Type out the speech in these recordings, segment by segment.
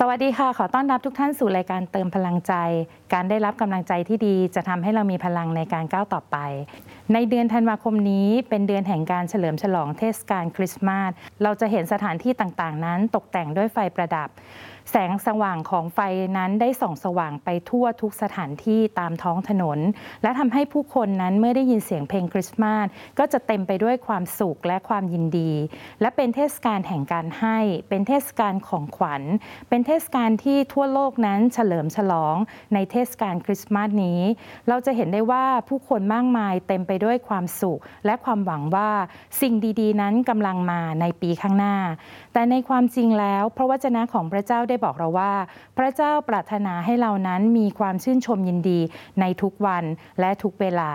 สวัสดีค่ะ ขอต้อนรับทุกท่านสู่รายการเติมพลังใจ การได้รับกำลังใจที่ดีจะทำให้เรามีพลังในการก้าวต่อไป ในเดือนธันวาคมนี้เป็นเดือนแห่งการเฉลิมฉลองเทศกาลคริสต์มาสเราจะเห็นสถานที่ต่างๆ นั้นตกแต่งด้วยไฟประดับ แสงสว่างของไฟนั้นได้ส่องสว่างไปทั่วทุกสถานที่ตามท้องถนน และทำให้ผู้คนนั้นเมื่อได้ยินเสียงเพลงคริสต์มาสก็จะเต็มไปด้วยความสุขและความยินดี และเป็นเทศกาลแห่งการให้ เป็นเทศกาลของขวัญ เป็นเทศกาลที่ทั่วโลกนั้นเฉลิมฉลองในเทศกาลคริสต์มาสนี้ เราจะเห็นได้ว่าผู้คนมากมายเต็มไปด้วยความสุข และความหวังว่าสิ่งดี ๆ นั้นกำลังมาในปีข้างหน้า แต่ในความจริงแล้ว พระวจนะของพระเจ้าได้บอกเราว่า พระเจ้าปรารถนาให้เรานั้นมีความชื่นชมยินดีในทุกวันและทุกเวลา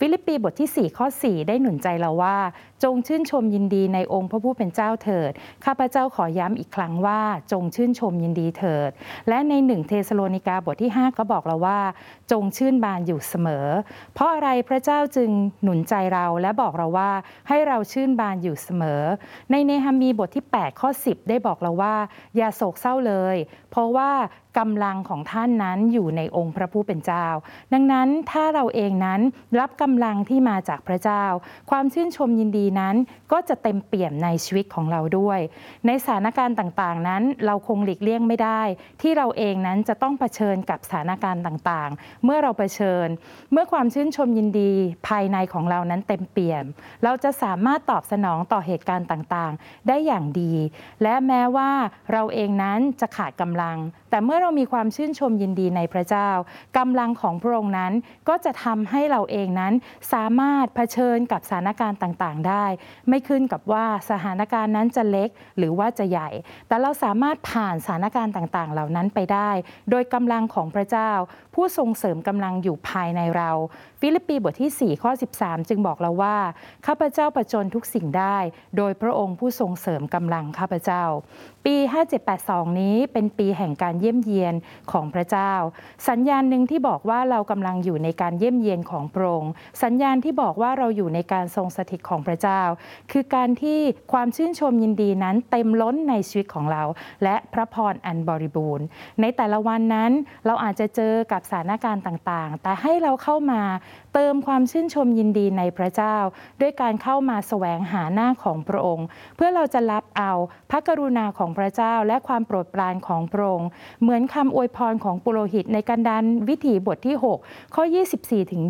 ฟิลิปปีบทที่ 4 ข้อ 4 ได้หนุนใจเราว่า จงชื่นชมยินดีในองค์พระผู้เป็นเจ้าเถิด ข้าพเจ้าขอย้ำอีกครั้งว่า จงชื่นชมยินดีเถิด และในหนึ่งเทสโลนิกาบทที่ 5 ก็บอกเราว่า จงชื่นบานอยู่เสมอ เพราะอะไรพระเจ้าจึงหนุนใจเราและบอกเราว่าให้เราชื่นบานอยู่เสมอ ในเนหะมีย์บทที่ 8 ข้อ 10 ได้บอกเราว่า อย่าโศกเศร้าเลย เพราะว่ากำลังของท่านนั้นอยู่ในองค์พระผู้เป็นเจ้า ดังนั้นถ้าเราเองนั้นรับกำลังที่มาจากพระเจ้า ความชื่นชมยินดีนั้น ก็จะเต็มเปี่ยมในชีวิตของเราด้วย ในสถานการณ์ต่างๆนั้น เราคงหลีกเลี่ยงไม่ได้ ที่เราเองนั้นจะต้องเผชิญกับสถานการณ์ต่างๆ เมื่อเราเผชิญ เมื่อความชื่นชมยินดีภายในของเรานั้นเต็มเปี่ยม เราจะสามารถตอบสนองต่อเหตุการณ์ต่างๆ ได้อย่างดี และแม้ว่าเราเองนั้นจะขาดกำลัง แต่เมื่อเรามีความชื่นชมยินดีในพระเจ้ากำลังของพระองค์นั้นก็จะทำให้เราเองนั้นสามารถเผชิญกับสถานการณ์ต่างๆ ได้ ไม่ขึ้นกับว่าสถานการณ์นั้นจะเล็กหรือว่าจะใหญ่ แต่เราสามารถผ่านสถานการณ์ต่างๆ เหล่านั้นไปได้ โดยกำลังของพระเจ้า ผู้ทรงเสริมกำลังอยู่ภายในเรา ฟิลิปปีบทที่ 4 ข้อ 13 จึงบอกเราว่า ข้าพเจ้าประจนทุกสิ่งได้ โดยพระองค์ผู้ทรงเสริมกำลังข้าพเจ้า ปี 5782 นี้เป็นปีแห่งการเยี่ยมเยียนของพระเจ้า สัญญาณหนึ่งที่บอกว่าเรากำลังอยู่ในการเยี่ยมเยียนของพระองค์สัญญาณที่บอกว่าเราอยู่ในการทรงสถิตของพระเจ้า คือการที่ความชื่นชมยินดีนั้นเต็มล้นในชีวิตของเรา และพระพรอันบริบูรณ์ ในแต่ละวันนั้นเราอาจจะเจอกับสถานการณ์ต่างๆ แต่ให้เราเข้ามา เติมความชื่นชมยินดีในพระเจ้า ด้วยการเข้ามาแสวงหาหน้าของพระองค์ เพื่อเราจะรับเอาพระกรุณาของพระเจ้าและความโปรดปรานของพระองค์ เหมือนคำอวยพรของปุโรหิตในการดันวิถีบทที่ 6 ข้อ 24ถึง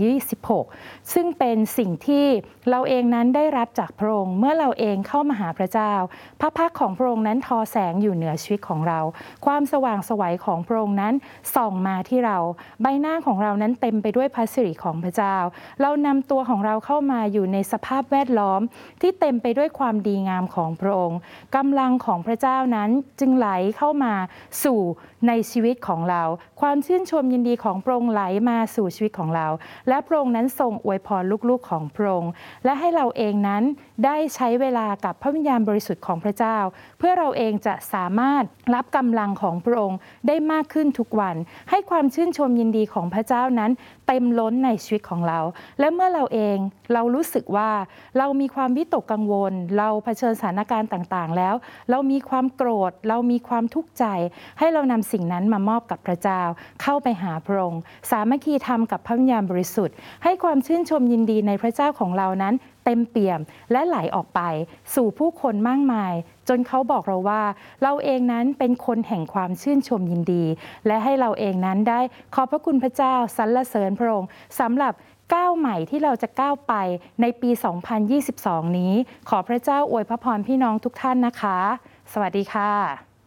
26 ซึ่งเป็นสิ่งที่เราเองนั้นได้รับจากพระองค์เมื่อเราเองเข้ามาหาพระเจ้า พระพักของพระองค์นั้นทอแสงอยู่เหนือชีวิตของเรา ความสว่างสวัยของพระองค์นั้นส่องมาที่เรา ใบหน้าของเรานั้นเต็มไปด้วยพระสิริของพระเจ้าเรานำตัวของเราเข้ามาอยู่ในสภาพแวดล้อมที่เต็มไปด้วยความดีงามของพระองค์กำลังของพระเจ้านั้นจึงไหลเข้ามาสู่ในชีวิตของเรา ความชื่นชมยินดีของพระองค์ไหลมาสู่ชีวิตของเรา และพระองค์นั้นทรงอวยพรลูกๆของพระองค์และให้เราเองนั้นได้ใช้เวลากับพระวิญญาณบริสุทธิ์ของพระเจ้า เพื่อเราเองจะสามารถรับกำลังของพระองค์ได้มากขึ้นทุกวัน ให้ความชื่นชมยินดีของพระเจ้านั้น เต็มล้นในชีวิตของเรา และเมื่อเราเอง เรารู้สึกว่าเรามีความวิตกกังวล เราเผชิญสถานการณ์ต่างๆ แล้ว เรามีความโกรธ เรามีความทุกข์ใจ ให้เรานำสิ่งนั้นมามอบกับพระเจ้า เข้าไปหาพระองค์สามัคคีธรรมกับพระวิญญาณบริสุทธิ์ ให้ความชื่นชมยินดีในพระเจ้าของเรานั้นเต็มเปี่ยมและไหลออกไป สู่ผู้คนมากมาย จนเขาบอกเราว่า เราเองนั้นเป็นคนแห่งความชื่นชมยินดี และให้เราเองนั้นได้ขอบพระคุณพระเจ้าสรรเสริญพระองค์สำหรับ ก้าวใหม่ที่เราจะก้าวไปในปี 2022 นี้ ขอพระเจ้าอวยพระพรพี่น้องทุกท่านนะคะ สวัสดีค่ะ